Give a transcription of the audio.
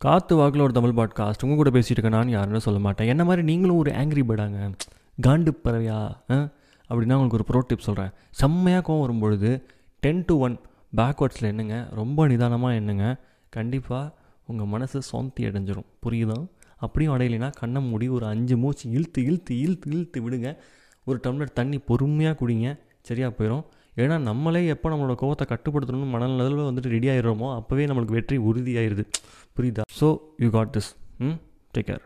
காற்று வாக்கில் ஒரு தமிழ் பாட்காஸ்ட் உங்கள் கூட பேசிகிட்டு இருக்கேன் நான் யாருன்னு சொல்ல மாட்டேன். என்ன மாதிரி நீங்களும் ஒரு ஆங்கிரி பேர்டாங்க காண்டு பறவையா ஆ? அப்படின்னா உங்களுக்கு ஒரு ப்ரோ டிப் சொல்கிறேன் செம்மையாக கோவம் வரும்பொழுது டென் டு ஒன் பேக்வேர்ட்ஸில் என்னங்க ரொம்ப நிதானமாக என்னங்க கண்டிப்பாக உங்கள் மனசு சொந்தி அடைஞ்சிரும். புரியுதும் அப்படியும் அடையலைன்னா கண்ணை மூடி ஒரு அஞ்சு மூச்சு இழுத்து இழுத்து இழுத்து இழுத்து விடுங்க. ஒரு டம்ளர் தண்ணி பொறுமையாக குடிங்க. சரியாக போயிடும் ஏன்னா நம்மளே எப்போ நம்மளோட கோவத்தை கட்டுப்படுத்தணும்னு மனநலவில் வந்துட்டு ரெடி ஆயிடுறோமோ அப்போவே நம்மளுக்கு வெற்றி உறுதியாயிருது. புரியுதா? So you got this hmm take care